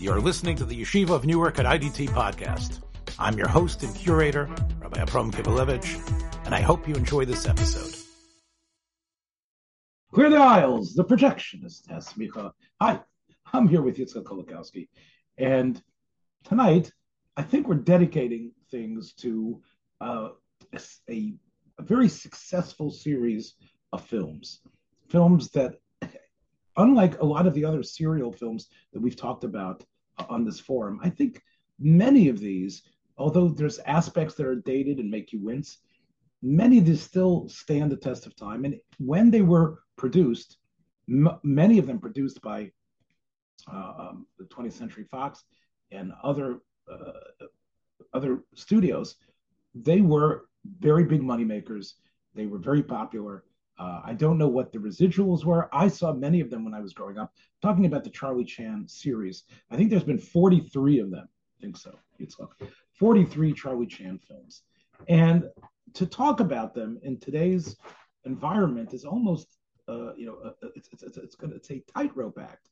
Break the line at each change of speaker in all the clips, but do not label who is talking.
You're listening to the Yeshiva of Newark at IDT podcast. I'm your host and curator, Rabbi Abram Kibalevich, and I hope you enjoy this episode. Clear the aisles, the projectionist has Micha. Hi, I'm here with Yitzchak Kolakowski, and tonight I think we're dedicating things to uh, a, a very successful series of films, films that unlike a lot of the other serial films that we've talked about uh, on this forum, I think many of these, although there's aspects that are dated and make you wince, many of these still stand the test of time. And when they were produced, m- many of them produced by uh, um, the 20th Century Fox and other uh, other studios, they were very big money makers. They were very popular. Uh, I don't know what the residuals were. I saw many of them when I was growing up. Talking about the Charlie Chan series, I think there's been 43 of them. I think so. It's 43 Charlie Chan films, and to talk about them in today's environment is almost, uh, you know, uh, uh it's it's it's, it's, gonna, it's a tightrope act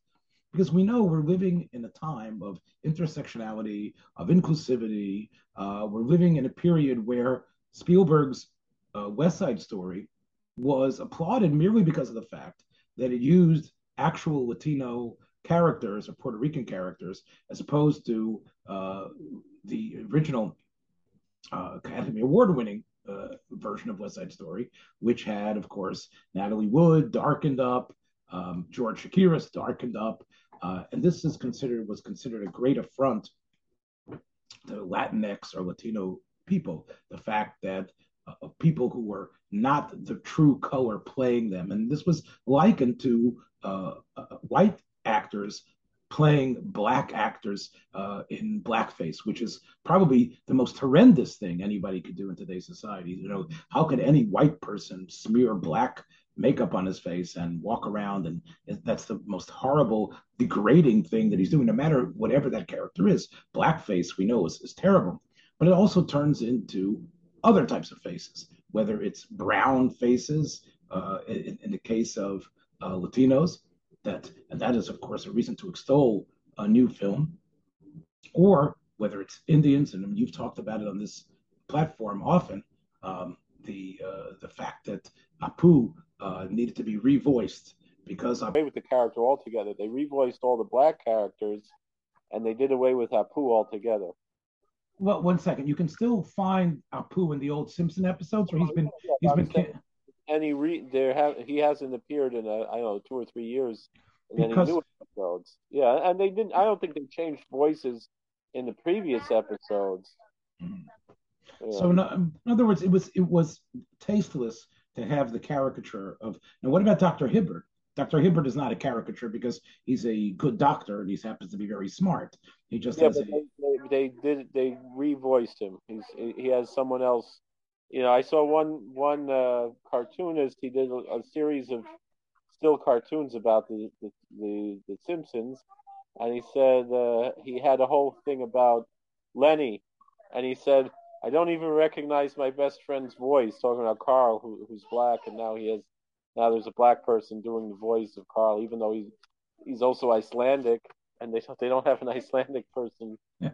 because we know we're living in a time of intersectionality, of inclusivity. Uh, we're living in a period where Spielberg's uh, West Side Story was applauded merely because of the fact that it used actual Latino characters or Puerto Rican characters as opposed to uh, the original uh, Academy Award winning uh, version of West Side Story, which had, of course, Natalie Wood darkened up, um, George Chakiris darkened up, uh, and this is considered was considered a great affront to Latinx or Latino people. The fact that uh, people who were not the true color playing them. And this was likened to uh, uh, white actors playing black actors uh, in blackface, which is probably the most horrendous thing anybody could do in today's society. You know, how could any white person smear black makeup on his face and walk around and that's the most horrible degrading thing that he's doing no matter whatever that character is blackface we know is, is terrible but it also turns into other types of faces whether it's brown faces uh, in, in, the case of uh, Latinos, that and that is of course a reason to extol a new film, or whether it's Indians, and you've talked about it on this platform often, um, the uh, the fact that Apu uh, needed to be revoiced because
away with the character altogether. They revoiced all the black characters, and they did away with Apu altogether
well, one second. You can still find Apu in the old Simpson episodes where he's been he's been.
and he re there have he hasn't appeared in a, I don't know two or three years in because, any new episodes. Yeah, and they didn't. I don't think they changed voices in the previous episodes. Mm-hmm.
Yeah. So in, in, other words, it was it was tasteless to have the caricature of. Now, what about Doctor Hibbert? Dr. Hibbert is not a caricature because he's a good doctor and he happens to be very smart. He just yeah,
has. A... They, they, did they revoiced him. He's he has someone else. You know, I saw one one uh, cartoonist. He did a, a, series of still cartoons about the the, the, the Simpsons, and he said uh, he had a whole thing about Lenny, and he said. I don't even recognize my best friend's voice, talking about Carl, who, who's black, and now he has now there's a black person doing the voice of Carl, even though he's he's also Icelandic, and they they don't have an Icelandic person.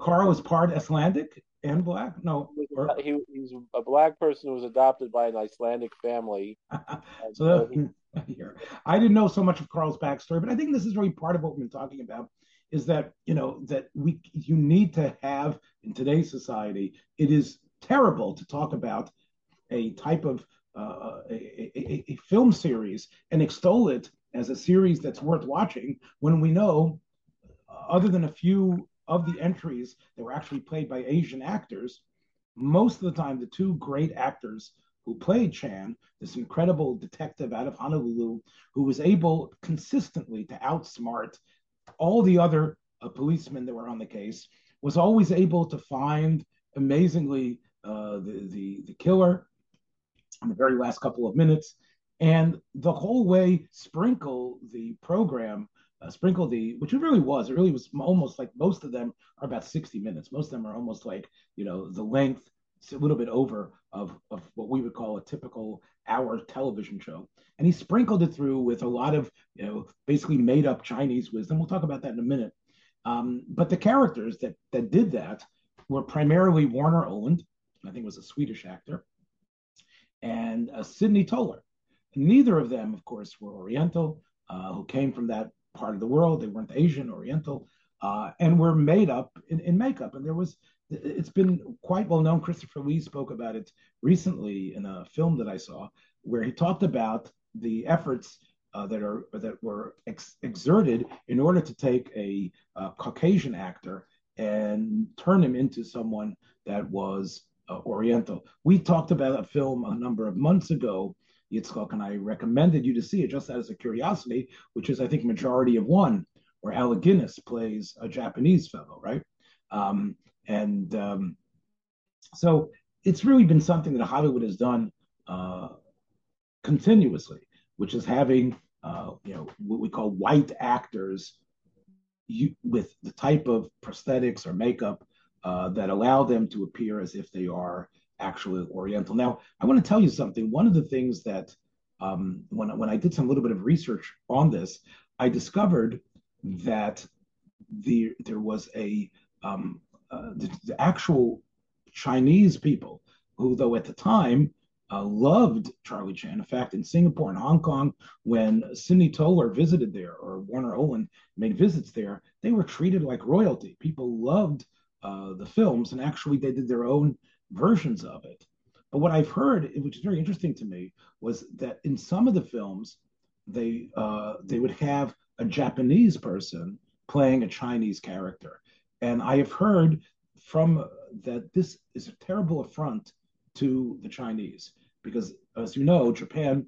Carl is part Icelandic and black. No,
he, he's a black person who was adopted by an Icelandic family.
so he... I didn't know so much of Carl's backstory, but I think this is really part of what we've been talking about. Is that you know that we you need to have in today's society. It is terrible to talk about a type of uh, a, a, a, film series and extol it as a series that's worth watching when we know, uh, other than a few of the entries that were actually played by Asian actors, most of the time the two great actors who played Chan, this incredible detective out of Honolulu, who was able consistently to outsmart all the other uh, policemen that were on the case, was always able to find amazingly uh, the, the the killer in the very last couple of minutes, and the whole way sprinkle the program, uh, sprinkle the, which it really was, it really was almost like most of them are about 60 minutes. Most of them are almost like, you know, the length a little bit over of, of what we would call a typical hour television show. And he sprinkled it through with a lot of, you know, basically made up Chinese wisdom. We'll talk about that in a minute. Um, but the characters that that did that were primarily Warner Oland, I think was a Swedish actor, and uh, Sidney Toler. Neither of them, of course, were Oriental, uh, who came from that part of the world. They weren't Asian, Oriental, uh, and were made up in, in makeup. And there was, it's been quite well known. Christopher Lee spoke about it recently in a film that I saw, where he talked about the efforts uh, that are that were ex- exerted in order to take a, a, Caucasian actor and turn him into someone that was uh, Oriental. We talked about a film a number of months ago, Yitzchak, and I recommended you to see it just as a curiosity, which is I think majority of one, where Alec Guinness plays a Japanese fellow, right? Um, and um, so it's really been something that Hollywood has done uh, continuously, which is having uh, you know what we call white actors you, with the type of prosthetics or makeup uh, that allow them to appear as if they are actually Oriental. Now, I want to tell you something. One of the things that um, when when I did some little bit of research on this, I discovered that the there was a um, uh, the, the, actual Chinese people who, though at the time uh, loved Charlie Chan. In fact, in Singapore and Hong Kong, when Sidney Toler visited there or Warner Oland made visits there, they were treated like royalty. People loved uh, the films, and actually they did their own versions of it. But what I've heard, which is very interesting to me, was that in some of the films, they uh, they would have a Japanese person playing a Chinese character, and I have heard from that this is a terrible affront to the Chinese because, as you know, Japan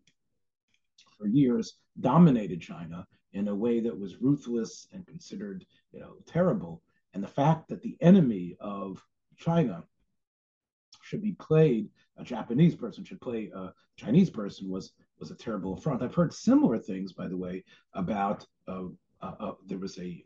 for years dominated China in a way that was ruthless and considered, you know, terrible. And the fact that the enemy of China should be played, a Japanese person should play a Chinese person was was a terrible affront. I've heard similar things, by the way, about uh, uh, uh, there was a,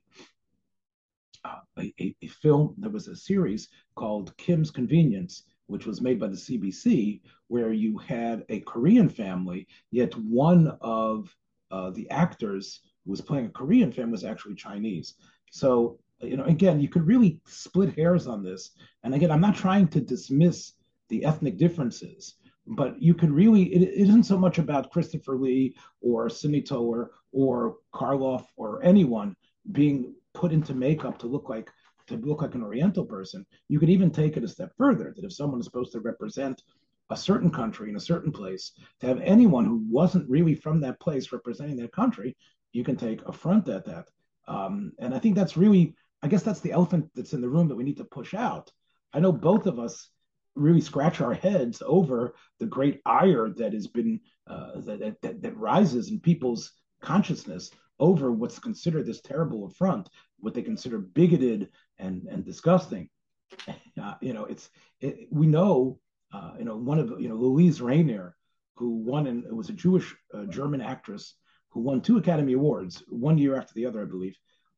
uh, a, a film, there was a series called Kim's Convenience, which was made by the CBC, where you had a Korean family, yet one of uh, the actors who was playing a Korean family was actually Chinese. So, you know, again, you could really split hairs on this. And again, I'm not trying to dismiss the ethnic differences, but you could really, it, it isn't so much about Christopher Lee or Sidney Toler or Karloff or anyone being put into makeup to look like to look like an Oriental person. You could even take it a step further that if someone is supposed to represent a certain country in a certain place, to have anyone who wasn't really from that place representing that country, you can take affront at that. Um, and I think that's really, I guess that's the elephant that's in the room that we need to push out. I know both of us really scratch our heads over the great ire that has been uh, that, that, that rises in people's consciousness over what's considered this terrible affront, what they consider bigoted and and disgusting. Uh, you know, it's it, we know. Uh, you know, one of you know Luise Rainer, who won and was a Jewish uh, German actress who won two Academy Awards, one year after the other, I believe,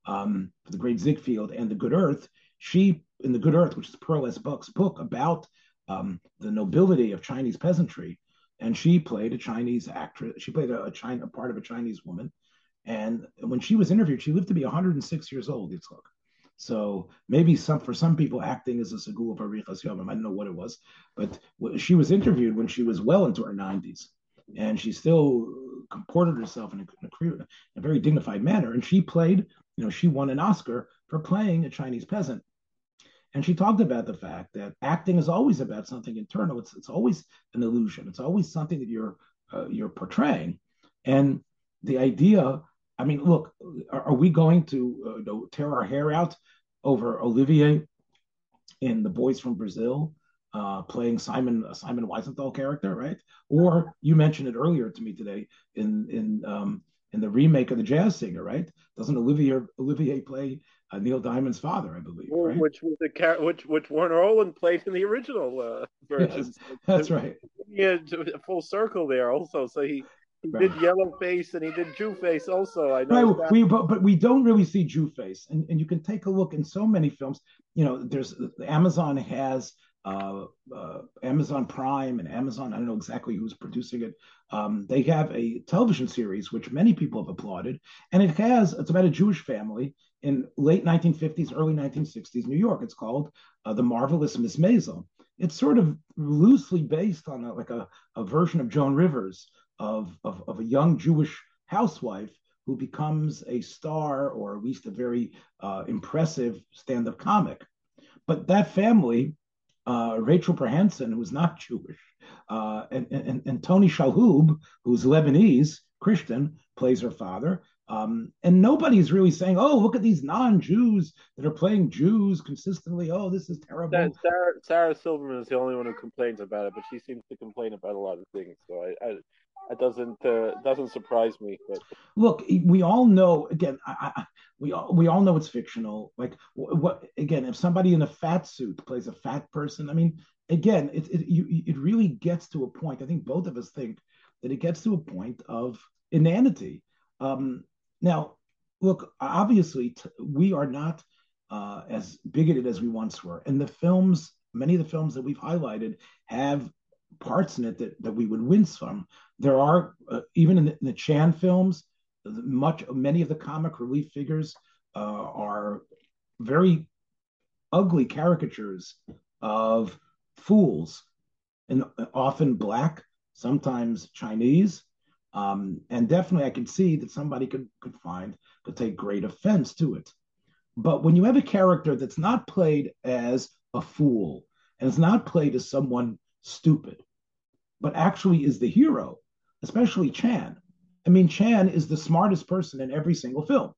um, for The Great Ziegfeld and The Good Earth. She, in The Good Earth, which is Pearl S. Buck's book about um, the nobility of Chinese peasantry, and she played a Chinese actress. She played a, a China a part of a Chinese woman, and when she was interviewed, she lived to be 106 years old. Yitzchak. So maybe some for some people, acting is a segula parichas yomim. I don't know what it was, but she was interviewed when she was well into her 90s, and she still comported herself in a, in a, very dignified manner. And she played, you know, she won an Oscar for playing a Chinese peasant. And she talked about the fact that acting is always about something internal. It's it's always an illusion. It's always something that you're uh, you're portraying. And the idea I mean, look, are, are we going to uh, tear our hair out over Olivier in The Boys from Brazil uh, playing Simon Simon Wiesenthal character, right? Or you mentioned it earlier to me today in in um, in the remake of the Jazz Singer, right? Doesn't Olivier Olivier play uh, Neil Diamond's father, I believe, right?
Which was the car- which which Warner Oland played in the original uh, version.
Yes, that's right.
Yeah, full circle there also. So he he right. did yellow face and he did Jew face also. I know.
Right. We but, but we don't really see Jew face, and and you can take a look in so many films. You know, there's Amazon has uh, uh, Amazon Prime and Amazon. I don't know exactly who's producing it. Um, they have a television series which many people have applauded, and it has. It's about a Jewish family in late 1950s, early 1960s New York. It's called uh, The Marvelous Miss Maisel. It's sort of loosely based on a, like a, a version of Joan Rivers of, of, of a young Jewish housewife who becomes a star or at least a very uh, impressive stand-up comic. But that family, uh, Rachel Brosnahan, who's not Jewish, uh, and, and, and Tony Shalhoub, who's Lebanese Christian, plays her father. Um, and nobody's really saying, "Oh, look at these non-Jews that are playing Jews consistently." Oh, this is terrible.
Sarah, Sarah Silverman is the only one who complains about it, but she seems to complain about a lot of things. So I, I it doesn't uh, doesn't surprise me. But
look, we all know. Again, I, I, we all we all know it's fictional. Like what? Again, if somebody in a fat suit plays a fat person, I mean, again, it it you, it really gets to a point. I think both of us think that it gets to a point of inanity. Um, now, look, obviously, t- we are not uh, as bigoted as we once were, and the films, many of the films that we've highlighted, have parts in it that, that we would wince from. There are uh, even in the, in the, Chan films, much many of the comic relief figures uh, are very ugly caricatures of fools, and often black, sometimes Chinese, um, and definitely, I can see that somebody could could find could take great offense to it. But when you have a character that's not played as a fool and is not played as someone stupid, but actually is the hero, especially Chan. I mean, Chan is the smartest person in every single film.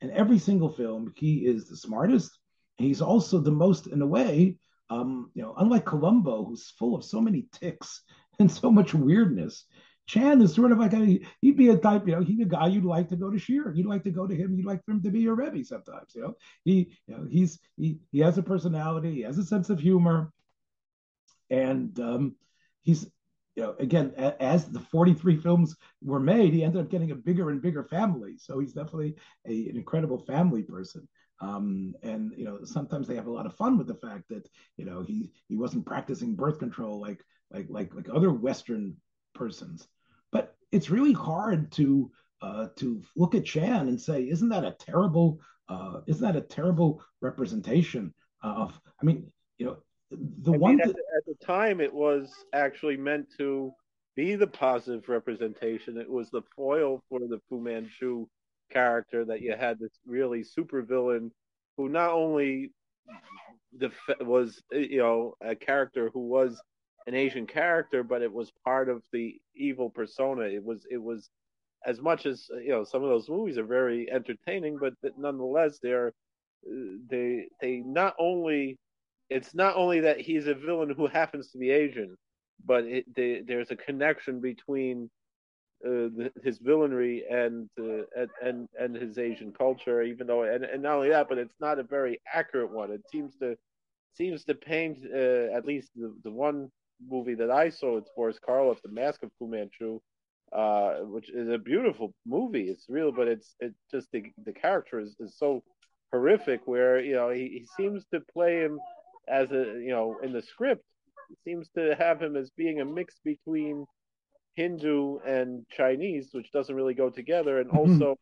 In every single film, he is the smartest. He's also the most, in a way, um, you know, unlike Columbo, who's full of so many ticks and so much weirdness, Chan is sort of like a he'd be a type, you know, he's a guy you'd like to go to Shiur. You'd like to go to him. You'd like for him to be your Rebbe sometimes. You know, he you know he's he he has a personality. He has a sense of humor, and um, he's you know again as the 43 films were made, he ended up getting a bigger and bigger family. So he's definitely a, an incredible family person. Um, and you know sometimes they have a lot of fun with the fact that you know he he wasn't practicing birth control like like like like other Western persons but it's really hard to uh, to look at Chan and say, isn't that a terrible, uh, isn't that a terrible representation of? I mean, you know, the I one
mean, at, the, at the time it was actually meant to be the positive representation. It was the foil for the Fu Manchu character that you had this really super villain who not only def- was eh, you know a character who was an Asian character, but it was part of the evil persona. It was it was as much as eh, you know some of those movies are very entertaining, but nonetheless they're eh, they they not only it's not only that he's a villain who happens to be Asian, but it, there's a connection between uh, the, his villainry and, uh, and, and and his Asian culture. Even though and, and not only that, but it's not a very accurate one. It seems to seems to paint uh, at least the, the one movie that I saw with Boris Karloff, The Mask of Fu Manchu, uh, which is a beautiful movie. It's real, but it's it just the the character is, is so horrific. Where you know he, he seems to play him as a you know in the script seems to have him as being a mix between Hindu and Chinese, which doesn't really go together, and mm-hmm. also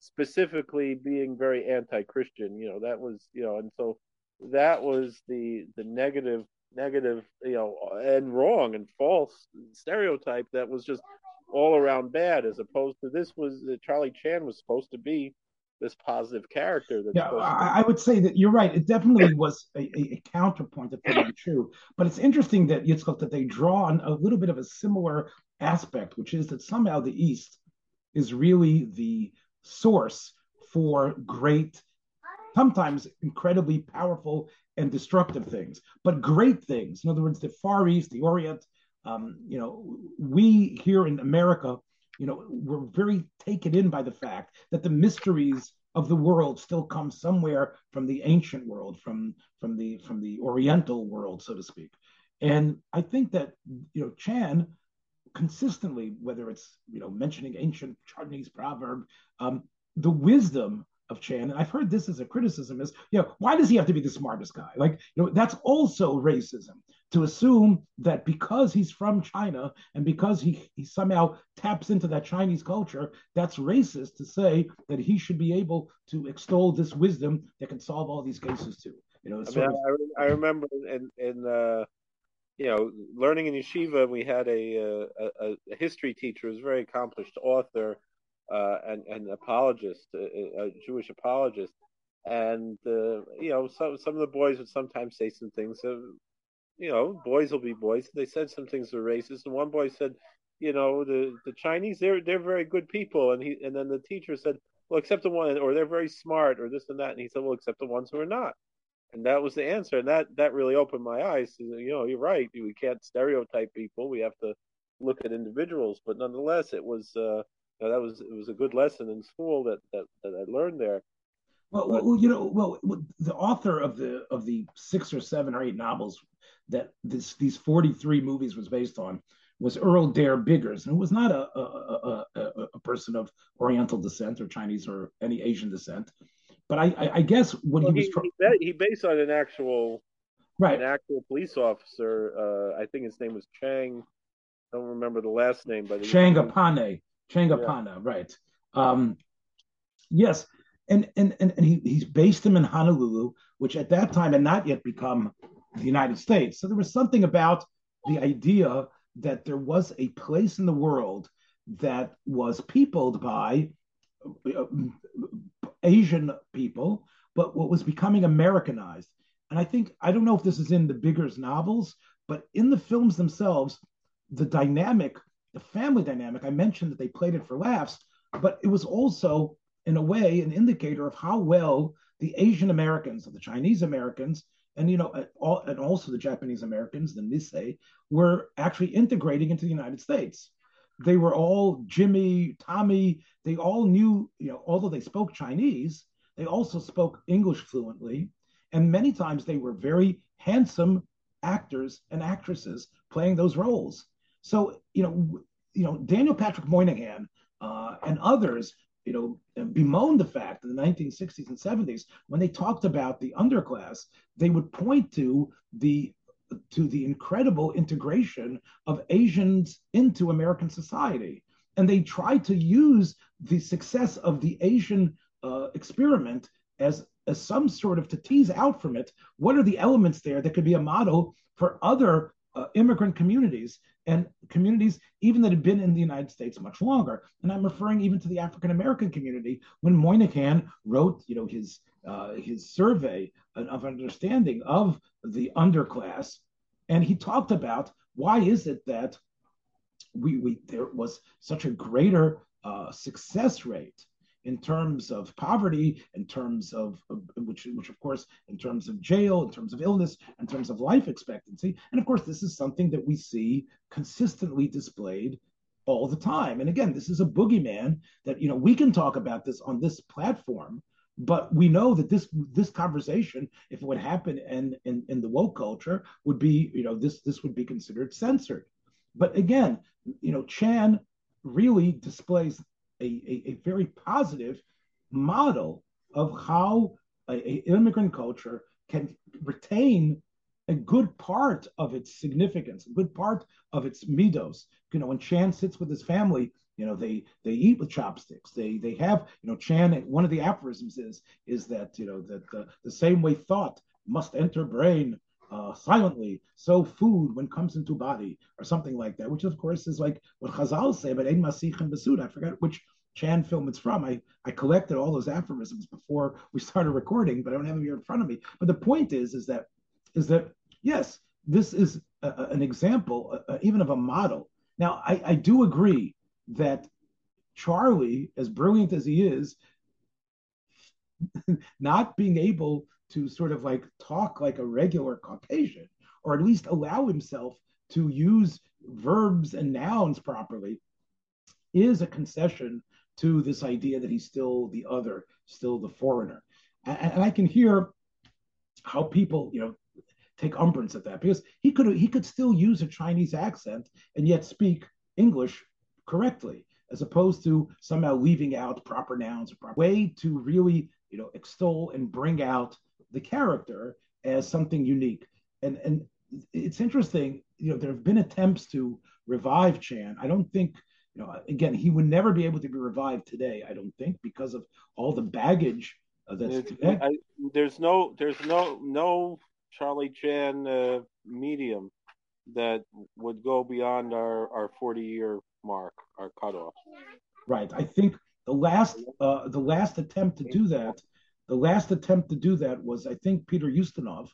specifically being very anti-Christian. You know that was you know, and so that was the the negative negative, you know, and wrong and false stereotype that was just all around bad, as opposed to this was that Charlie Chan was supposed to be this positive character.
yeah, I, I, would say that you're right. It definitely was a, a, counterpoint to be true. But it's interesting that Yitzchak that they draw on a little bit of a similar aspect, which is that somehow the East is really the source for great, sometimes incredibly powerful and destructive things, but great things. In other words, the Far East, the Orient. Um, you know, we here in America, you know, we're very taken in by the fact that the mysteries of the world still come somewhere from the ancient world, from from the from the Oriental world, so to speak. And I think that you know Chan consistently, whether it's you know mentioning ancient Chinese proverb, um, the wisdom of Chan, and I've heard this as a criticism is, you know, why does he have to be the smartest guy? Like, you know, that's also racism to assume that because he's from China and because he, he somehow taps into that Chinese culture, that's racist to say that he should be able to extol this wisdom that can solve all these cases too. You know,
I, mean. I, I, remember in, in uh, you know, learning in yeshiva, we had a, a, a history teacher, who's a very accomplished author uh, and an apologist, a, a, Jewish apologist, and uh, you know, some some of the boys would sometimes say some things. Uh, you know, boys will be boys. They said some things were racist, and one boy said, you know, the the Chinese they're they're very good people, and he and then the teacher said, well, except the one, or they're very smart, or this and that, and he said, well, except the ones who are not. And that was the answer, and that that really opened my eyes. You know, you're right. We can't stereotype people. We have to look at individuals, but nonetheless, it was uh, know, that was it was a good lesson in school that that, that I learned there.
Well, but, well, you know, well, the author of the of the six or seven or eight novels that this these forty three movies was based on was Earl Derr Biggers, and was not a a, a, a person of Oriental descent or Chinese or any Asian descent. But I, I, I guess what well, he was
he, he based on an actual
right
an actual police officer. Uh, I think his name was Chang. I don't remember the last name, but
Changapane. Chang Apana, yeah. right? Um, yes, and and and, and he, he's based him in Honolulu, which at that time had not yet become the United States. So there was something about the idea that there was a place in the world that was peopled by uh, Asian people, but what was becoming Americanized. And I think I don't know if this is in the Biggers novels, but in the films themselves, the dynamic the family dynamic. I mentioned that they played it for laughs, but it was also, in a way, an indicator of how well the Asian Americans, or the Chinese Americans, and you know, and also the Japanese Americans, the Nisei, were actually integrating into the United States. They were all Jimmy, Tommy. They all knew, you know, although they spoke Chinese, they also spoke English fluently, and many times they were very handsome actors and actresses playing those roles. So you know, you know, Daniel Patrick Moynihan uh, and others, you know, bemoaned the fact in the 1960s and 70s when they talked about the underclass, they would point to the to the incredible integration of Asians into American society, and they tried to use the success of the Asian uh, experiment as as some sort of to tease out from it what are the elements there that could be a model for other uh, immigrant communities and communities even that had been in the United States much longer. And I'm referring even to the African American community when Moynihan wrote, you know, his uh, his survey of understanding of the underclass, and he talked about why is it that we, we there was such a greater uh, success rate in terms of poverty, in terms of, of, which, which of course, in terms of jail, in terms of illness, in terms of life expectancy, and of course, this is something that we see consistently displayed all the time. And again, this is a boogeyman that you know we can talk about this on this platform, but we know that this this conversation, if it would happen in, in in the woke culture, would be you know this this would be considered censored. But again, you know, Chan really displays a, a, a very positive model of how an immigrant culture can retain a good part of its significance, a good part of its midos. You know, when Chan sits with his family, you know, they they eat with chopsticks. They they have, you know, Chan. One of the aphorisms is is that you know that the, the same way thought must enter brain uh, silently, so food when comes into body, or something like that, which of course is like what Chazal say about Ein Mesichin Bisudah. I forgot which Chan film it's from. I, I collected all those aphorisms before we started recording, but I don't have them here in front of me. But the point is, is that is that yes, this is a, an example, uh, even of a model. Now, I, I do agree that Charlie, as brilliant as he is, not being able to sort of like talk like a regular Caucasian, or at least allow himself to use verbs and nouns properly, is a concession to this idea that he's still the other, still the foreigner. And, and I can hear how people, you know, take umbrance at that because he could he could still use a Chinese accent and yet speak English correctly, as opposed to somehow leaving out proper nouns proper way to really you know, extol and bring out the character as something unique. And and it's interesting, you know, there have been attempts to revive Chan. I don't think, you know, again, he would never be able to be revived today. I don't think because of all the baggage uh, that's.
There's, I, there's no, there's no, no Charlie Chan uh, medium that would go beyond our our 40 year mark, our cutoff.
Right. I think the last uh, the last attempt to do that, the last attempt to do that was I think Peter Ustinov,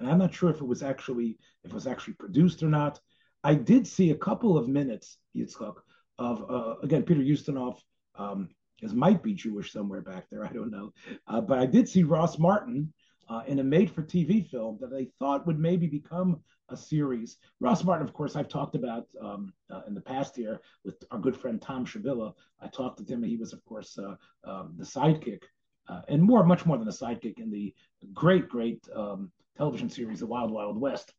and I'm not sure if it was actually if it was actually produced or not. I did see a couple of minutes, Yitzchak, of uh, again Peter Ustinov. Um, is might be Jewish somewhere back there. I don't know, uh, but I did see Ross Martin uh, in a made-for-TV film that I thought would maybe become a series. Ross Martin, of course, I've talked about um, uh, in the past year with our good friend Tom Shabilla. I talked with him. And he was, of course, uh, um, the sidekick, uh, and more, much more than a sidekick in the great, great um, television series, The Wild Wild West,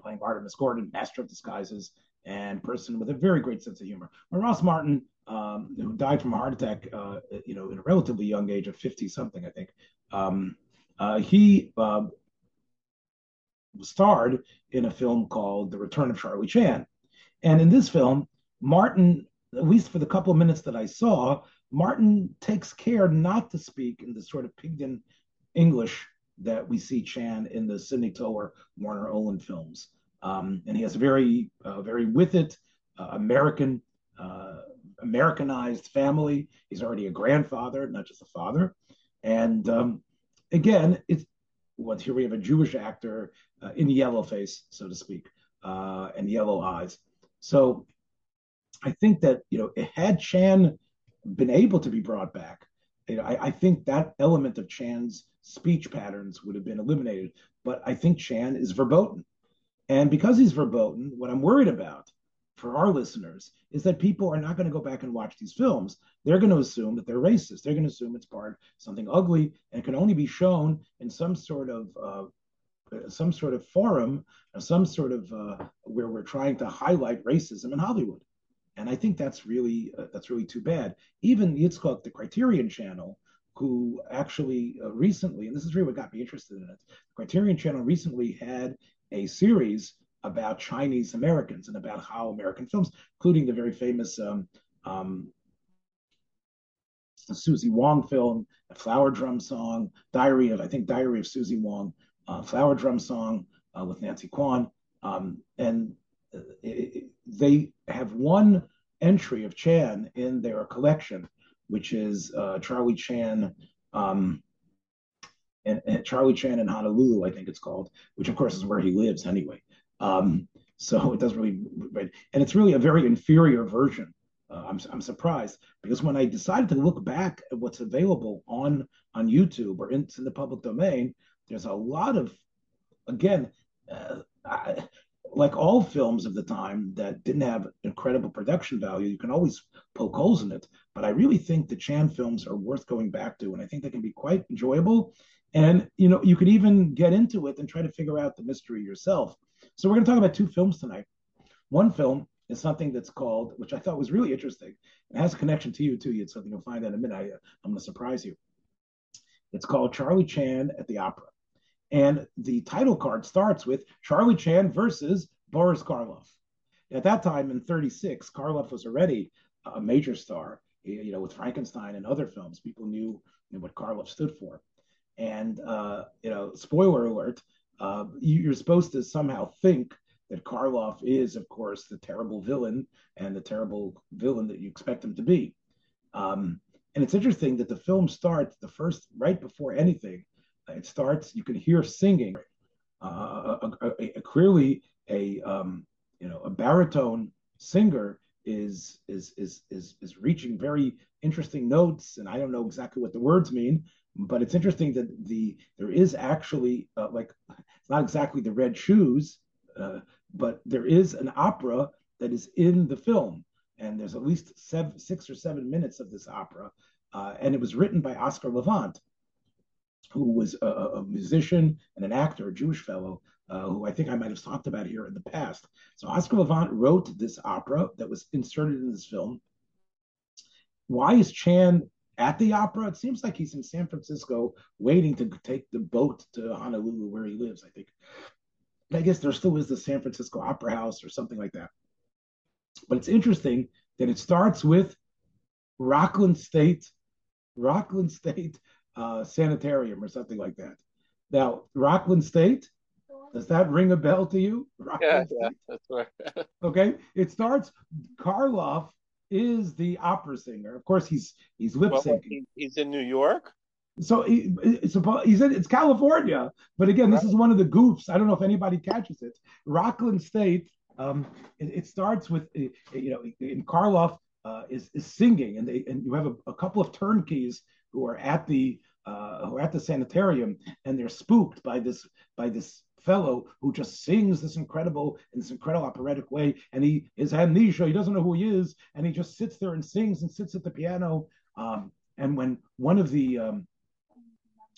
playing Artemus Gordon, Master of Disguises, and person with a very great sense of humor. Ross Martin, um, who died from a heart attack, uh, you know, in a relatively young age of 50 something, I think. Um, uh, he uh, starred in a film called The Return of Charlie Chan. And in this film, Martin, at least for the couple of minutes that I saw, Martin takes care not to speak in the sort of pidgin English that we see Chan in the Sidney Toler, Warner Oland films. Um, and he has a very, uh, very with it uh, American, uh, Americanized family. He's already a grandfather, not just a father. And um, again, it's what here we have a Jewish actor uh, in yellow face, so to speak, uh, and yellow eyes. So I think that you know, it had Chan been able to be brought back, you know, I, I think that element of Chan's speech patterns would have been eliminated. But I think Chan is verboten, and because he's verboten, what I'm worried about for our listeners is that people are not going to go back and watch these films. They're going to assume that they're racist. They're going to assume it's part something ugly and can only be shown in some sort of uh, some sort of forum, some sort of uh, where we're trying to highlight racism in Hollywood. And I think that's really uh, that's really too bad. Even Yitzchak, the Criterion Channel, who actually uh, recently, and this is really what got me interested in it, the Criterion Channel recently had a series about Chinese Americans and about how American films, including the very famous um, um, Suzie Wong film, Flower Drum Song, Diary of, I think, Diary of Suzie Wong, uh, Flower Drum Song uh, with Nancy Kwan. Um, and they have one entry of Chan in their collection, which is uh, Charlie Chan. Um, and, and, Charlie Chan in Honolulu, I think it's called, which of course is where he lives anyway. Um, so it doesn't really, and it's really a very inferior version. Uh, I'm, I'm surprised because when I decided to look back at what's available on on YouTube or in, in the public domain, there's a lot of, again, uh, like all films of the time that didn't have incredible production value, you can always poke holes in it. But I really think the Chan films are worth going back to, and I think they can be quite enjoyable. And you know, you could even get into it and try to figure out the mystery yourself. So we're going to talk about two films tonight. One film is something that's called, which I thought was really interesting. It has a connection to you too. It's something you'll find out in a minute. I, I'm going to surprise you. It's called Charlie Chan at the Opera. And the title card starts with Charlie Chan versus Boris Karloff. At that time in 36, Karloff was already a major star, you know, with Frankenstein and other films. People knew, knew what Karloff stood for. And, uh, you know, spoiler alert, uh, you're supposed to somehow think that Karloff is, of course, the terrible villain and the terrible villain that you expect him to be. Um, and it's interesting that the film starts the first right before anything. It starts. You can hear singing. Uh, a, a, a, clearly, a um, you know a baritone singer is is is is is reaching very interesting notes, and I don't know exactly what the words mean, but it's interesting that the there is actually uh, like it's not exactly the red shoes, uh, but there is an opera that is in the film, and there's at least seven, six or seven minutes of this opera, uh, and it was written by Oscar Levant, who was a, a musician and an actor, a Jewish fellow. Uh, who I think I might have talked about here in the past. So Oscar Levant wrote this opera that was inserted in this film. Why is Chan at the opera. It seems like he's in San Francisco waiting to take the boat to Honolulu where he lives, I think. I guess there still is the San Francisco Opera House or something like that. But it's interesting that it starts with Rockland State, Rockland State uh, Sanitarium or something like that. Now, Rockland State, does that ring a bell to you?
Rockland yeah, State? yeah, that's right.
okay, it starts. Karloff is the opera singer. Of course, he's he's lip syncing. Well, he,
he's in New York.
So he, it's in it's California, but again, this is one of the goofs. I don't know if anybody catches it. Rockland State. Um, it, it starts with you know in Karloff uh, is is singing, and they and you have a, a couple of turnkeys who are at the uh, who are at the sanitarium, and they're spooked by this by this fellow who just sings this incredible in this incredible operatic way, and he is amnesia. He doesn't know who he is, and he just sits there and sings and sits at the piano. Um, and when one of the um,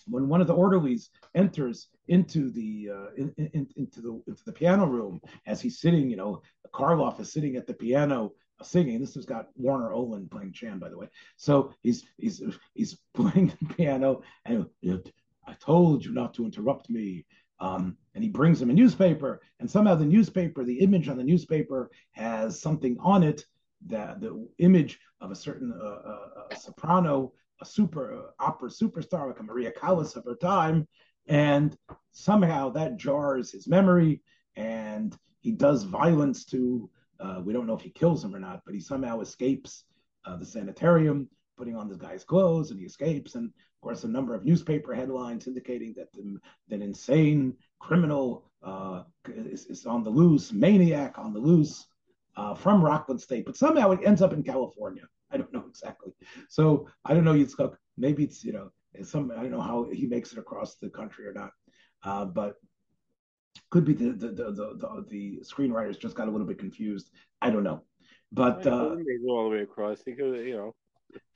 when one of the orderlies enters into the uh, in, in, into the into the piano room as he's sitting, you know, Karloff is sitting at the piano singing. This has got Warner Oland playing Chan, by the way. So he's he's he's playing the piano, and I told you not to interrupt me. Um, and he brings him a newspaper, and somehow the newspaper, the image on the newspaper has something on it that the image of a certain uh, uh, soprano, a super uh, opera superstar like a Maria Callas of her time, and somehow that jars his memory, and he does violence to uh, we don't know if he kills him or not, but he somehow escapes uh, the sanitarium, putting on this guy's clothes, and he escapes. And of course, a number of newspaper headlines indicating that the, that insane criminal uh, is, is, on the loose, maniac on the loose uh, from Rockland State, but somehow it ends up in California. I don't know exactly. So I don't know, Yitzchak. Maybe it's you know some I don't know how he makes it across the country or not, uh, but could be the the, the the, the screenwriters just got a little bit confused. I don't know, but uh,
all the way across. Because you know,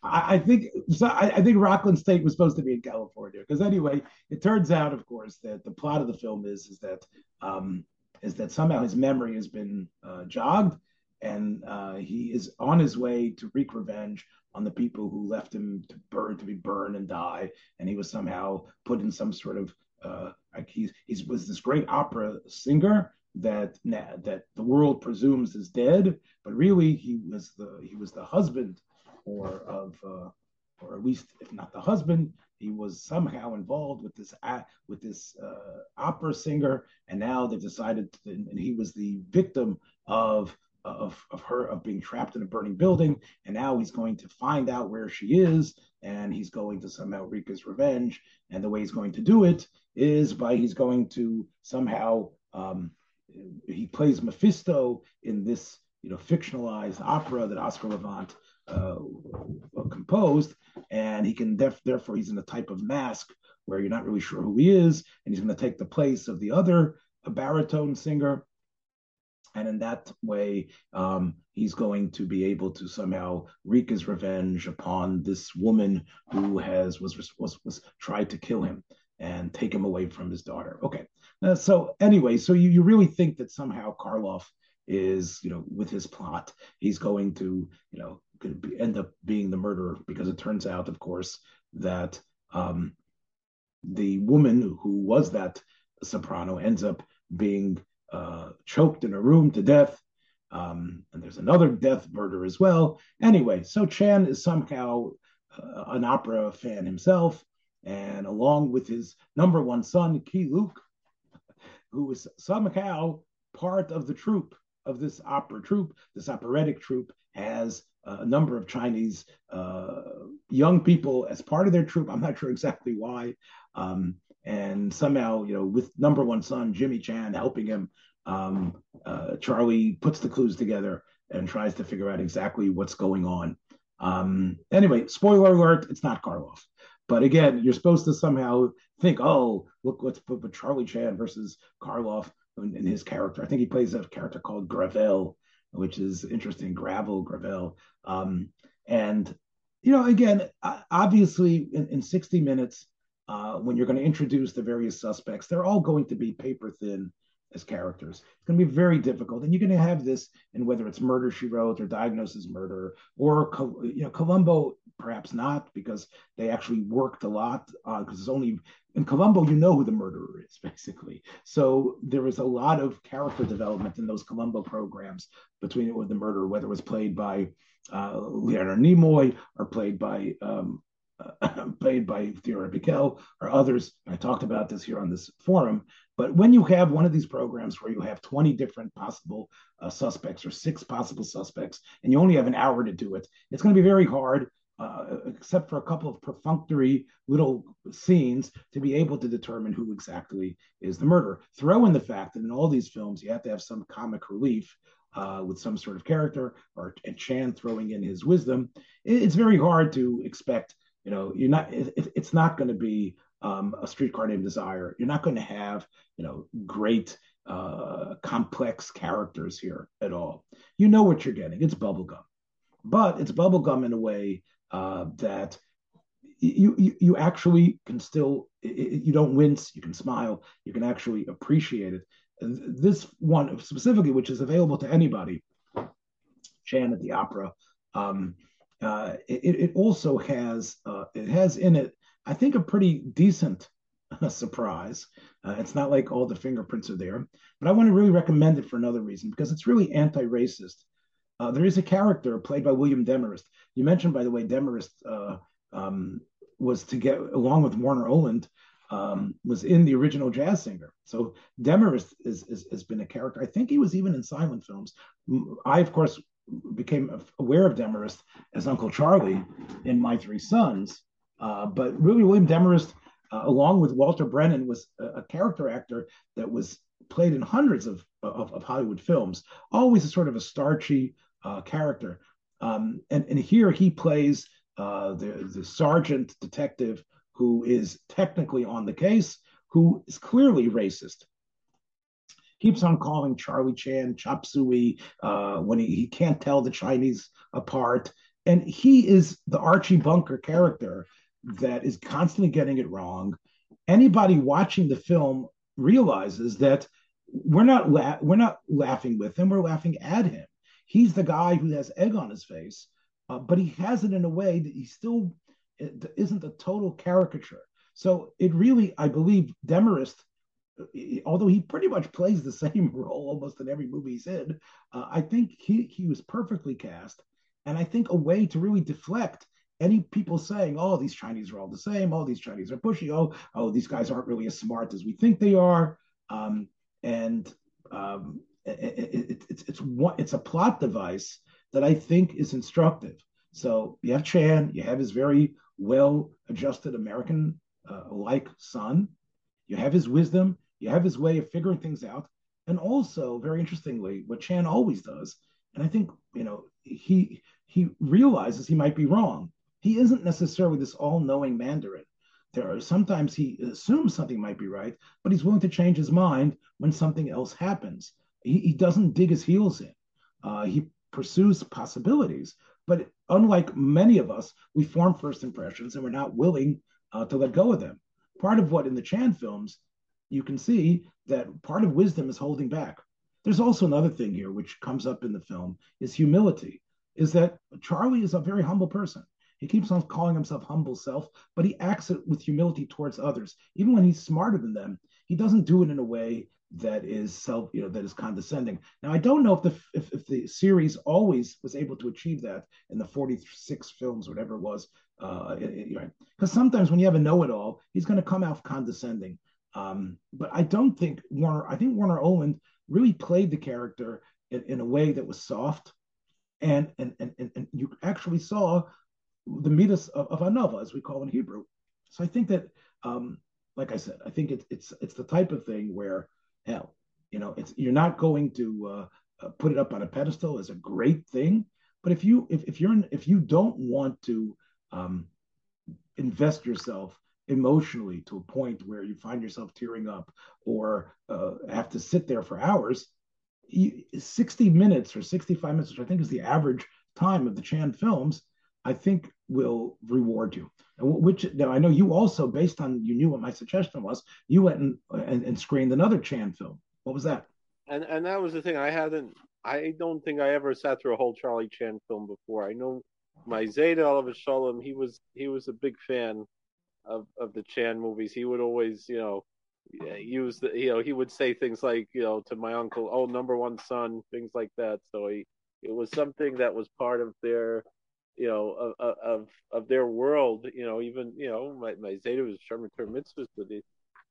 I, I think so. I, I, think Rockland State was supposed to be in California because anyway, it turns out, of course, that the plot of the film is is that um, is that somehow his memory has been uh, jogged and uh, he is on his way to wreak revenge on the people who left him to burn to be burned and die and he was somehow put in some sort of like he's he was this great opera singer that that the world presumes is dead, but really he was the he was the husband or of uh, or at least if not the husband, he was somehow involved with this uh, with this uh, opera singer, and now they've decided, to, and he was the victim of of, of her of being trapped in a burning building and now he's going to find out where she is and he's going to somehow wreak his revenge and the way he's going to do it is by he's going to somehow um, he plays mephisto in this you know fictionalized opera that oscar levant uh, composed and he can def- therefore he's in a type of mask where you're not really sure who he is and he's going to take the place of the other baritone singer and in that way um, he's going to be able to somehow wreak his revenge upon this woman who has was was was tried to kill him and take him away from his daughter. Okay. Uh, so anyway so you, you really think that somehow karloff is you know with his plot he's going to you know end up being the murderer because it turns out of course that um, the woman who was that soprano ends up being uh, choked in a room to death. Um, and there's another death murder as well. Anyway, so Chan is somehow uh, an opera fan himself, and along with his number one son, Keye Luke, who is somehow part of the troupe of this opera troupe, this operatic troupe, has a number of Chinese uh, young people as part of their troupe. I'm not sure exactly why. Um, and somehow, you know, with number one son Jimmy Chan helping him, um, uh, Charlie puts the clues together and tries to figure out exactly what's going on. Um, anyway, spoiler alert: it's not Karloff. But again, you're supposed to somehow think, oh, look, let's put, put Charlie Chan versus Karloff in, in, his character. I think he plays a character called Gravelle, which is interesting. Gravelle, Gravelle. Um, and, you know, again, obviously in, in 60 minutes, uh, when you're going to introduce the various suspects, they're all going to be paper thin as characters. It's going to be very difficult, and you're going to have this in whether it's Murder She Wrote or Diagnosis Murder or you know Columbo, perhaps not because they actually worked a lot because uh, it's only in Columbo you know who the murderer is basically. So there was a lot of character development in those Columbo programs between it with the murderer, whether it was played by uh, Leonard Nimoy or played by um, played by Theodore Bikel or others. I talked about this here on this forum. But when you have one of these programs where you have 20 different possible uh, suspects or six possible suspects, and you only have an hour to do it, it's going to be very hard, uh, except for a couple of perfunctory little scenes, to be able to determine who exactly is the murderer. Throw in the fact that in all these films, you have to have some comic relief. Uh, with some sort of character, or and Chan throwing in his wisdom, it's very hard to expect you know, you're not. It, it's not going to be um, a streetcar named Desire. You're not going to have you know great uh, complex characters here at all. You know what you're getting. It's bubblegum, but it's bubblegum in a way uh, that you, you you actually can still you don't wince. You can smile. You can actually appreciate it. This one specifically, which is available to anybody, Chan at the opera. Um, uh, it, it, also has uh, it has in it, I think, a pretty decent uh, surprise. it's not like all the fingerprints are there, but I want to really recommend it for another reason because it's really anti-racist. Uh, there is a character played by William Demarest. You mentioned, by the way, Demarest uh, um, was to get along with Warner Oland. Um, was in the original Jazz Singer. So Demarest is, is, has been a character. I think he was even in silent films. I, of course, became aware of Demarest as Uncle Charlie in My Three Sons. Uh, but really, William Demarest, uh, along with Walter Brennan, was a, a, character actor that was played in hundreds of, of, of Hollywood films, always a sort of a starchy uh, character. Um, and, and here he plays uh, the, the sergeant detective who is technically on the case, who is clearly racist keeps on calling Charlie Chan chop suey uh, when he, he can't tell the Chinese apart. And he is the Archie Bunker character that is constantly getting it wrong. Anybody watching the film realizes that we're not la- we're not laughing with him, we're laughing at him. He's the guy who has egg on his face, uh, but he has it in a way that he still isn't a total caricature. So it really, I believe, Demarest although he pretty much plays the same role almost in every movie he's in, uh, I think he, he was perfectly cast. And I think a way to really deflect any people saying, oh, these Chinese are all the same. Oh, these Chinese are pushy. Oh, oh, these guys aren't really as smart as we think they are. Um, and um, it, it, it, it's, it's, it's a plot device that I think is instructive. So you have Chan, you have his very well adjusted American uh, like son, you have his wisdom, you have his way of figuring things out. And also, very interestingly, what Chan always does, and I think, you know, he he realizes he might be wrong. He isn't necessarily this all-knowing Mandarin. There are sometimes he assumes something might be right, but he's willing to change his mind when something else happens. He, he doesn't dig his heels in. Uh, he pursues possibilities, but unlike many of us, we form first impressions and we're not willing uh, to let go of them. Part of what in the Chan films you can see that part of wisdom is holding back. There's also another thing here which comes up in the film is humility. Is that Charlie is a very humble person. He keeps on calling himself humble self, but he acts it with humility towards others. Even when he's smarter than them, he doesn't do it in a way that is self, you know, that is condescending. Now, I don't know if the if, if the series always was able to achieve that in the 46 films, whatever it was, because uh, sometimes when you have a know-it-all, he's going to come out condescending. Um, but I don't think Warner, I think Warner Oland really played the character in, in a way that was soft. And, and, and, and you actually saw the midas of, of Anavah, as we call in Hebrew. So I think that, um, like I said, I think it's, it's, it's the type of thing where, hell, you know, it's, you're not going to uh, uh, put it up on a pedestal as a great thing. But if you, if, if you're, in, if you don't want to um, invest yourself emotionally to a point where you find yourself tearing up or uh, have to sit there for hours, you, 60 minutes or 65 minutes, which I think is the average time of the Chan films, I think will reward you. And Which now I know you also, based on you knew what my suggestion was, you went and, and, and screened another Chan film. What was that?
And and that was the thing. I hadn't. I don't think I ever sat through a whole Charlie Chan film before. I know my Zayda olav hashalom. He was he was a big fan of of the Chan movies. He would always, you know, use uh-huh. the you know he would say things like you know to my uncle, oh number one son, things like that. So he it was something that was part of their you know of of, of their world. You know even you know my my Zayda was shomer mitzvahs, but it,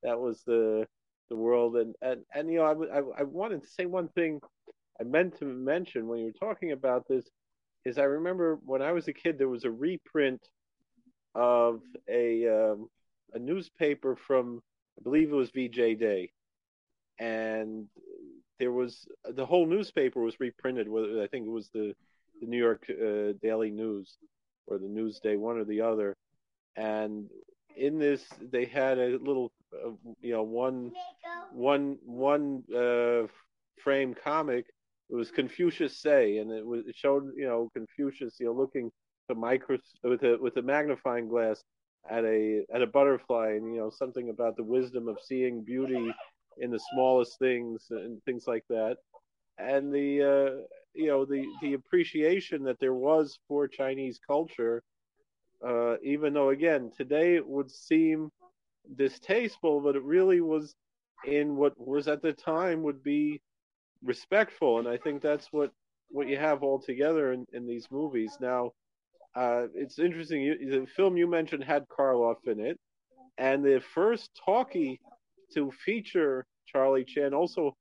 that was the the world and and and you know I, I I wanted to say one thing I meant to mention when you were talking about this is I remember when I was a kid there was a reprint of a um, a newspaper from I believe it was VJ Day, and there was the whole newspaper was reprinted. Whether I think it was the the New York uh, Daily News or the Newsday, one or the other, and in this they had a little uh, you know one one one uh, frame comic it was Confucius say, and it was it showed you know Confucius you know looking the micro with a with a magnifying glass at a at a butterfly, and you know something about the wisdom of seeing beauty in the smallest things and things like that, and the uh, you know the the appreciation that there was for Chinese culture, uh, even though again today it would seem distasteful, but it really was in what was at the time would be respectful, and I think that's what what you have all together in, in these movies. Now, uh, it's interesting. You, the film you mentioned had Karloff in it, and the first talkie to feature Charlie Chan also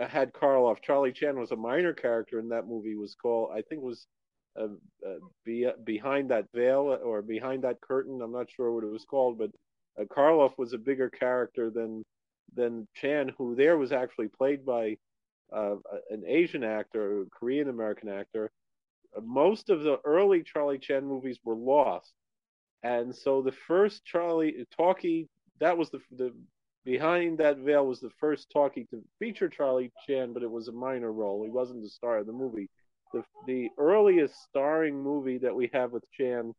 uh, had Karloff. Charlie Chan was a minor character in that movie. Was called, I think, was uh, uh be, behind that veil or behind that curtain. I'm not sure what it was called, but uh, Karloff was a bigger character than than Chan, who there was actually played by uh, an Asian actor, Korean American actor. Most of the early Charlie Chan movies were lost, and so the first Charlie talkie that was the the behind that veil was the first talkie to feature Charlie Chan, but it was a minor role. He wasn't the star of the movie. The the earliest starring movie that we have with Chan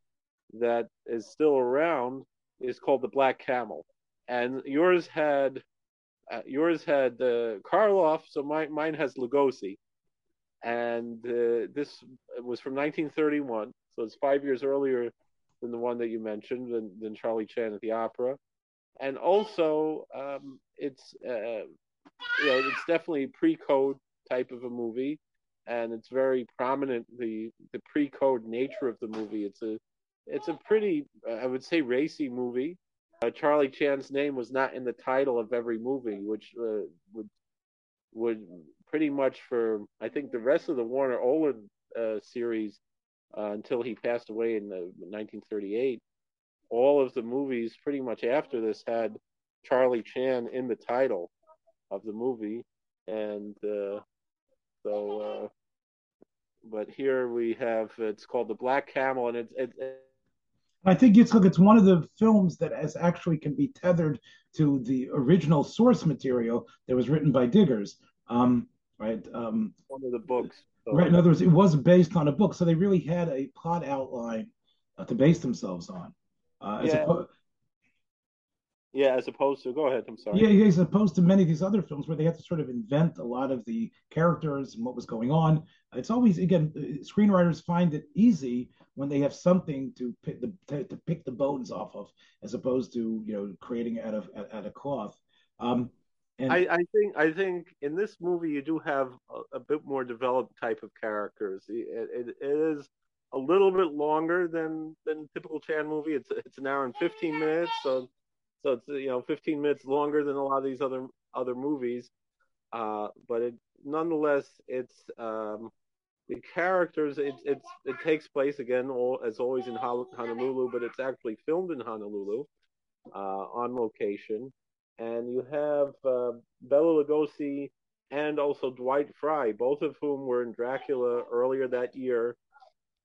that is still around is called The Black Camel, and yours had uh, yours had uh, Karloff, so mine mine has Lugosi, and uh, this was from 1931, so it's five years earlier than the one that you mentioned, than, than Charlie Chan at the opera, and also um, it's uh, you know it's definitely pre-code type of a movie, and it's very prominent the the pre-code nature of the movie. It's a it's a pretty I would say racy movie uh, Charlie Chan's name was not in the title of every movie, which uh, would would pretty much for I think the rest of the Warner Oland uh, series uh, until he passed away in 1938. All of the movies, pretty much after this, had Charlie Chan in the title of the movie, and uh, so. Uh, but here we have it's called the Black Camel, and it's it,
I think it's look, it's one of the films that actually can be tethered to the original source material that was written by Biggers. Um, right. Um,
one of the books.
So. Right. In other words, it was based on a book, so they really had a plot outline uh, to base themselves on. Uh,
yeah. Yeah, as opposed to go ahead. I'm sorry.
Yeah, as opposed to many of these other films where they had to sort of invent a lot of the characters and what was going on. It's always again, uh, screenwriters find it easy when they have something to pick the to, to pick the bones off of, as opposed to you know creating out of out of cloth. Um,
and I, I, think I think in this movie you do have a, a bit more developed type of characters. It, it, it is a little bit longer than than typical Chan movie. It's it's an hour and fifteen minutes, so so it's you know 15 minutes longer than a lot of these other other movies. Uh, but it nonetheless it's um, the characters it, it's it takes place again all, as always in Honolulu, but it's actually filmed in Honolulu uh, on location, and you have uh, Bela Lugosi and also Dwight Frye, both of whom were in Dracula earlier that year.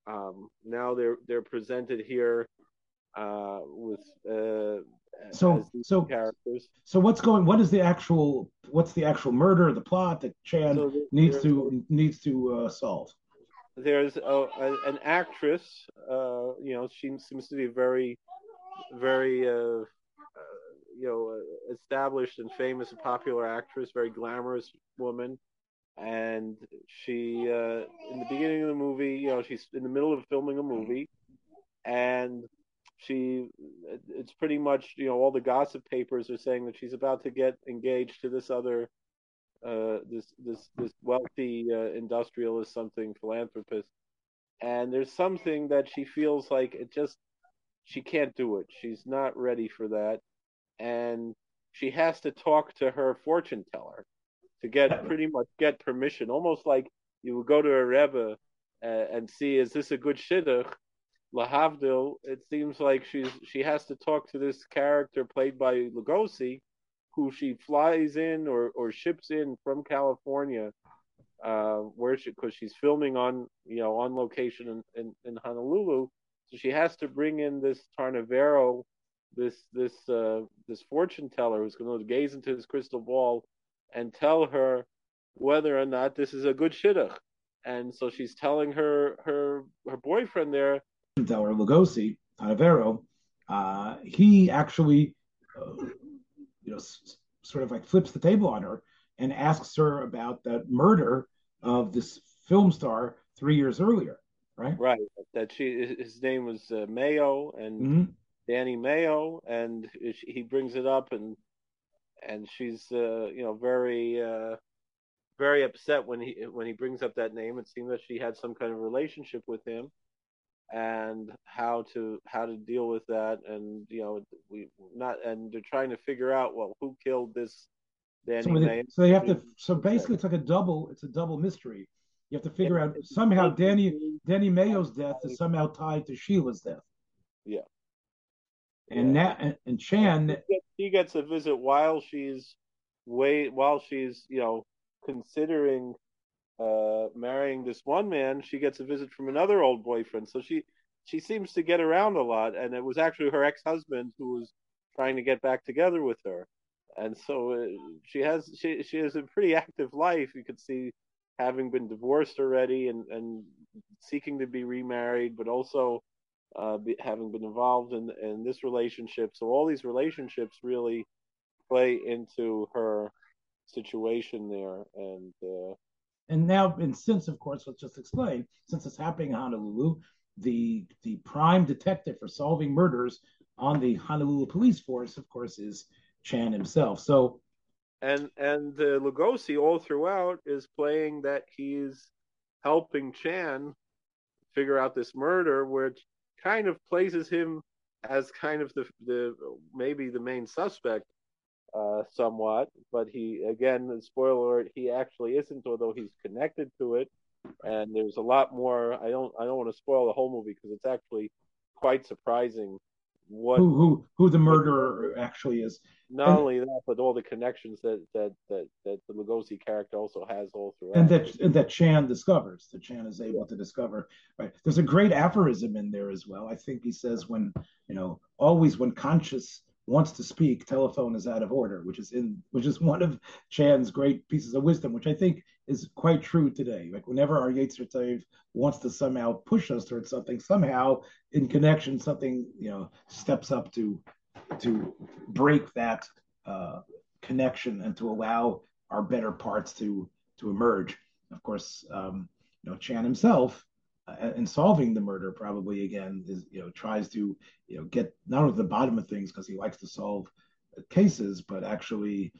Um, now they're they're presented here uh, with uh,
so so characters. So what's going? What is the actual? What's the actual murder? The plot that Chan so needs to needs to uh, solve.
There's a, a, an actress. Uh, you know, she seems to be very, very, uh you know established and famous and popular actress, very glamorous woman, and she uh, in the beginning of the movie, you know, she's in the middle of filming a movie, and she it's pretty much you know all the gossip papers are saying that she's about to get engaged to this other uh, this this this wealthy uh, industrialist something philanthropist. And there's something that she feels like it just she can't do it. She's not ready for that and she has to talk to her fortune teller to get pretty much get permission almost like you would go to a rebbe uh, and see is this a good shidduch? Lahavdil it seems like she's she has to talk to this character played by lugosi who she flies in or, or ships in from California, uh, where she because she's filming on you know on location in, in, in, Honolulu, so she has to bring in this Tarneverro, this this uh, this fortune teller who's going to gaze into his crystal ball and tell her whether or not this is a good shidduch. And so she's telling her her her boyfriend there,
teller Lugosi Tarneverro, uh, he actually. Uh, you know, s- sort of like flips the table on her and asks her about that murder of this film star three years earlier, right?
Right. That she, his name was uh, Mayo and mm-hmm. Danny Mayo, and he brings it up, and and she's, uh, you know, very, uh, very upset when he when he brings up that name. It seems that she had some kind of relationship with him, and how to how to deal with that and you know we not and they're trying to figure out well who killed this Danny
so they, so they have to so basically it's like a double it's a double mystery. You have to figure out somehow Danny Danny Mayo's death is somehow tied to Sheila's death.
Yeah
and yeah. and, and Chan
she gets a visit while she's wait while she's you know considering uh, marrying this one man, she gets a visit from another old boyfriend. So she she seems to get around a lot, and it was actually her ex husband who was trying to get back together with her. And so uh, she has she she has a pretty active life. You could see having been divorced already and and seeking to be remarried, but also uh, be, having been involved in in this relationship. So all these relationships really play into her situation there, and uh,
and now, and since, of course, let's just explain, since it's happening in Honolulu, the the prime detective for solving murders on the Honolulu police force, of course, is Chan himself. So,
and and uh, Lugosi all throughout is playing that he's helping Chan figure out this murder, which kind of places him as kind of the the maybe the main suspect uh, somewhat, but he again, spoiler alert, he actually isn't, although he's connected to it. And there's a lot more. I don't I don't want to spoil the whole movie because it's actually quite surprising what
who who, who the murderer actually is.
Not and, only that, but all the connections that that that that the Lugosi character also has all throughout.
And that and that Chan discovers. That Chan is able to discover. Right. There's a great aphorism in there as well. I think he says when you know always when conscious wants to speak, telephone is out of order, which is in which is one of Chan's great pieces of wisdom, which I think is quite true today. Like whenever our Yetzer Tov wants to somehow push us towards something, somehow in connection, something you know steps up to to break that uh, connection and to allow our better parts to to emerge. Of course, um, you know Chan himself uh, in solving the murder probably again is you know tries to you know get not only the bottom of things because he likes to solve cases but actually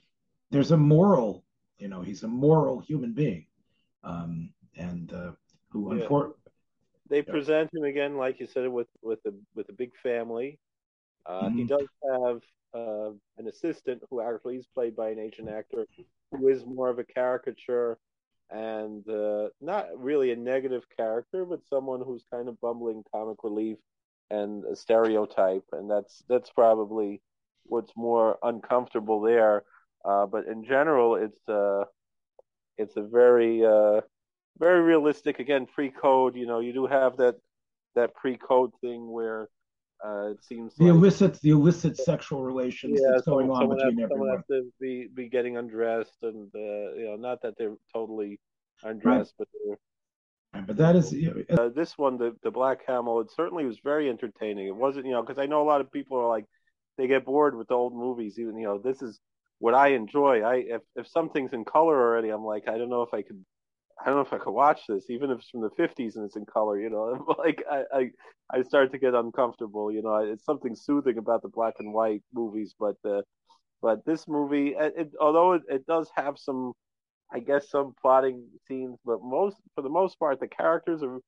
there's a moral you know he's a moral human being um and uh who yeah. unfor-
they present him again like you said with with a with a big family uh mm-hmm. he does have uh an assistant who actually is played by an asian actor who is more of a caricature and uh, not really a negative character, but someone who's kind of bumbling comic relief and a stereotype, and that's that's probably what's more uncomfortable there. Uh, but in general, it's uh, it's a very uh, very realistic. Again, pre-code. You know, you do have that that pre-code thing where uh, it seems
the like, illicit the illicit sexual relations yeah, that's going on between
has,
everyone.
Someone has to be be getting undressed, and uh, you know, not that they're totally undressed, right. but they're.
but that is
uh, this one, the the Black Camel. It certainly was very entertaining. It wasn't, you know, because I know a lot of people are like, they get bored with the old movies. Even you know, this is what I enjoy. I if if something's in color already, I'm like, I don't know if I could. I don't know if I could watch this, even if it's from the '50s and it's in color. You know, like I, I, I start to get uncomfortable. You know, it's something soothing about the black and white movies, but uh, but this movie, it, although it, it does have some, I guess, some plotting scenes, but most for the most part, the characters are,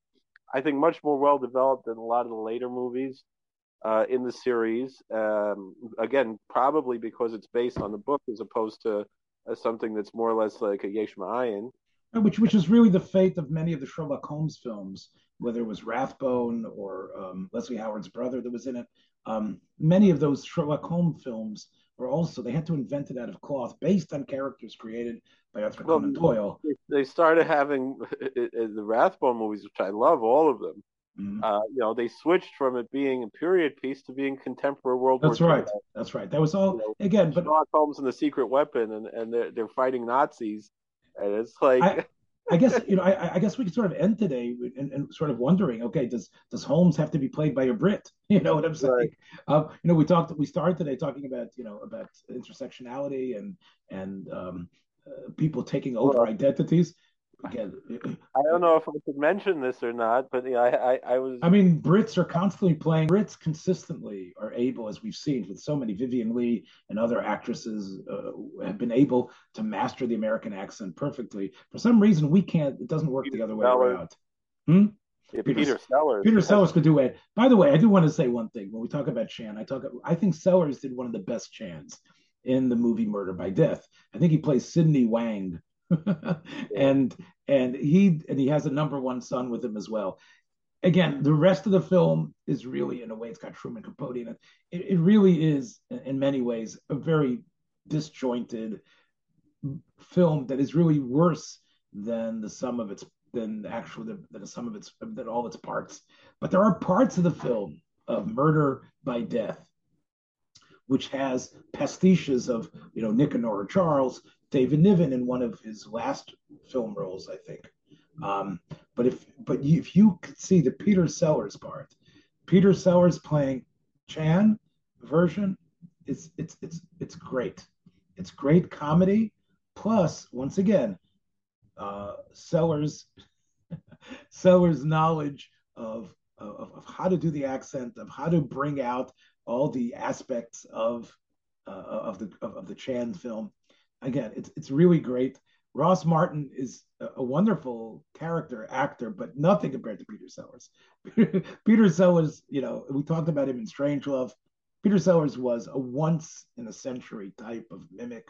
I think, much more well developed than a lot of the later movies uh, in the series. Um, again, probably because it's based on the book as opposed to uh, something that's more or less like a Yesh Ma'ayin.
Which, which is really the fate of many of the Sherlock Holmes films, whether it was Rathbone or um, Leslie Howard's brother that was in it. Um, many of those Sherlock Holmes films were also they had to invent it out of cloth based on characters created by Arthur well, Conan Doyle.
They started having the Rathbone movies, which I love, all of them. Mm-hmm. Uh, you know, they switched from it being a period piece to being contemporary World
That's
War.
That's right. That's right. That was all you know, again. But
Sherlock Holmes and the Secret Weapon, and and they're they're fighting Nazis, and it's like.
I, I guess you know. I, I, guess we could sort of end today and, and, sort of wondering. Okay, does does Holmes have to be played by a Brit? You know what I'm saying? Right. Uh, you know, we talked. We started today talking about you know about intersectionality and and um, uh, people taking over well, identities again,
I don't know if I should mention this or not, but yeah, I, I, I, was.
I mean, Brits are constantly playing. Brits consistently are able, as we've seen with so many Vivien Leigh and other actresses, uh, have been able to master the American accent perfectly. For some reason, we can't. It doesn't work Peter the other way Sellers. around.
Hmm? Yeah, Peter, Peter, Sellers.
Peter Sellers could do it. By the way, I do want to say one thing when we talk about Chan. I talk. I think Sellers did one of the best Chans in the movie Murder by Death. I think he plays Sidney Wang and and he and he has a number one son with him as well. Again, the rest of the film is really, in a way, it's got Truman Capote in it. It, it really is, in many ways, a very disjointed film that is really worse than the sum of its than actually the, than the sum of its than all its parts. But there are parts of the film of Murder by Death which has pastiches of you know Nora Charles, David Niven in one of his last film roles, I think. Um, but if but if you could see the Peter Sellers part, Peter Sellers playing Chan version, it's it's it's it's great. It's great comedy. Plus, once again, uh, Sellers Sellers' knowledge of, of of how to do the accent, of how to bring out all the aspects of uh, of the of, of, the Chan film. Again, it's it's really great. Ross Martin is a, a wonderful character actor, but nothing compared to Peter Sellers. Peter Sellers, you know, we talked about him in Strangelove. Peter Sellers was a once in a century type of mimic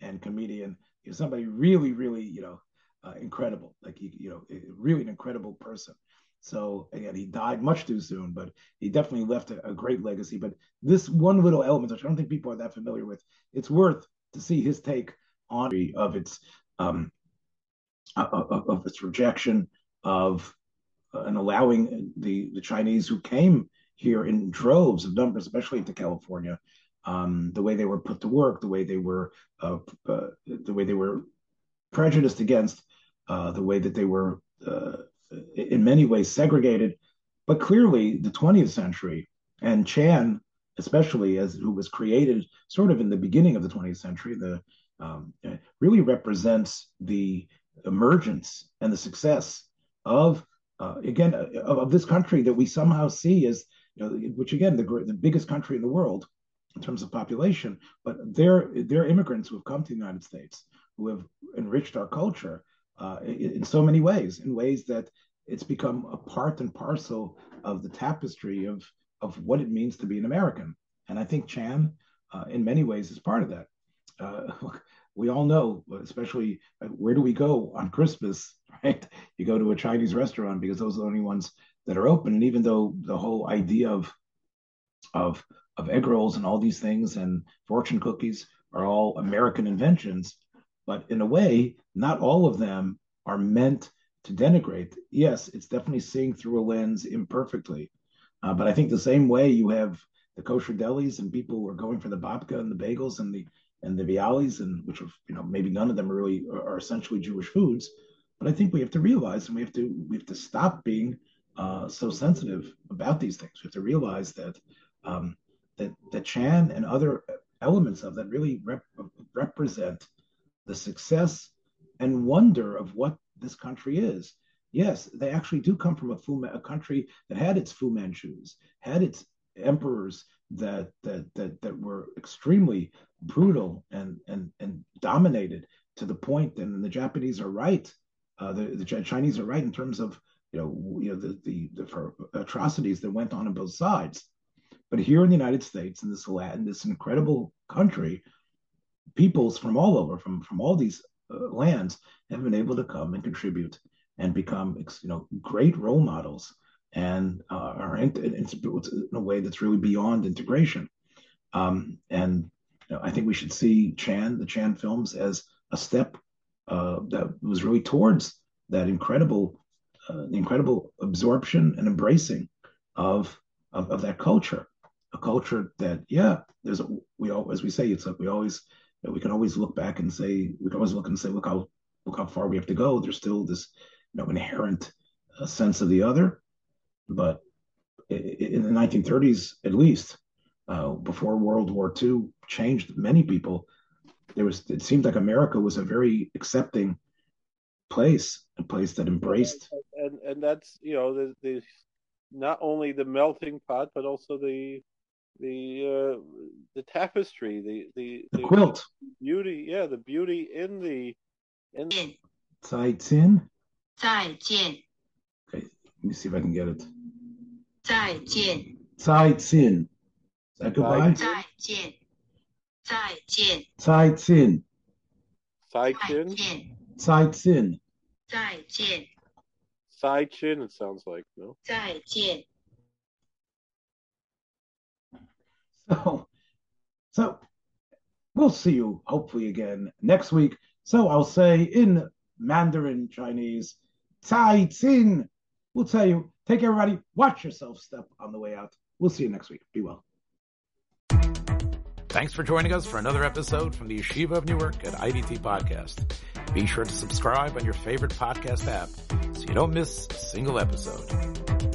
and comedian. He was somebody really, really, you know, uh, incredible. Like he, you know, really an incredible person. So again, he died much too soon, but he definitely left a, a, great legacy. But this one little element, which I don't think people are that familiar with, it's worth to see his take on of its um, of, of its rejection of uh, and allowing the the Chinese who came here in droves of numbers, especially to California, um, the way they were put to work, the way they were uh, uh, the way they were prejudiced against, uh, the way that they were uh, in many ways segregated. But clearly, the 20th century and Chan, especially as who was created sort of in the beginning of the 20th century, the um, really represents the emergence and the success of uh, again of, this country that we somehow see as you know, which again the the biggest country in the world in terms of population, but they're they're immigrants who have come to the United States who have enriched our culture uh, in, in, so many ways, in ways that it's become a part and parcel of the tapestry of of what it means to be an American. And I think Chan, uh, in many ways, is part of that. Uh, we all know, especially uh, where do we go on Christmas, right? You go to a Chinese restaurant because those are the only ones that are open. And even though the whole idea of of of egg rolls and all these things and fortune cookies are all American inventions, but in a way, not all of them are meant to denigrate. Yes, it's definitely seeing through a lens imperfectly. Uh, but I think the same way you have the kosher delis and people who are going for the babka and the bagels and the and the bialys and which are you know maybe none of them really are, are, essentially Jewish foods. But I think we have to realize and we have to we have to stop being uh, so sensitive about these things. We have to realize that um, that that Chan and other elements of that really rep- represent the success and wonder of what this country is. Yes, they actually do come from a, Fu, a country that had its Fu Manchus, had its emperors that that that that were extremely brutal and and and dominated to the point and the Japanese are right. Uh, the, the Chinese are right in terms of you know you know the the, the atrocities that went on on both sides. But here in the United States, in this Latin, this incredible country, peoples from all over, from from all these uh, lands, have been able to come and contribute and become you know great role models and uh, are in, in, in, a way that's really beyond integration. Um, and you know, I think we should see Chan, the Chan films, as a step uh, that was really towards that incredible, uh, incredible absorption and embracing of, of, of that culture, a culture that yeah, there's a, we all as we say it's like we always we can always look back and say we can always look and say look how look how far we have to go. There's still this you know inherent uh, sense of the other, but in the 1930s at least, uh, before World War II changed many people, there was it seemed like America was a very accepting place, a place that embraced.
And and that's you know the, the not only the melting pot, but also the the uh, the tapestry, the the,
the, the quilt,
beauty. Yeah, the beauty in the in. The...
再见。
再见。
Okay, let me see if I can get it.
再见。
再见。Is that goodbye?
再见。再见。
再见。
再见。
再见。
再见。
再见. It sounds like no.
再见.
So, so we'll see you hopefully again next week. So I'll say in Mandarin Chinese, Tsai Tsin. We'll tell you. Take care, everybody. Watch yourself step on the way out. We'll see you next week. Be well.
Thanks for joining us for another episode from the Yeshiva of Newark at IDT Podcast. Be sure to subscribe on your favorite podcast app so you don't miss a single episode.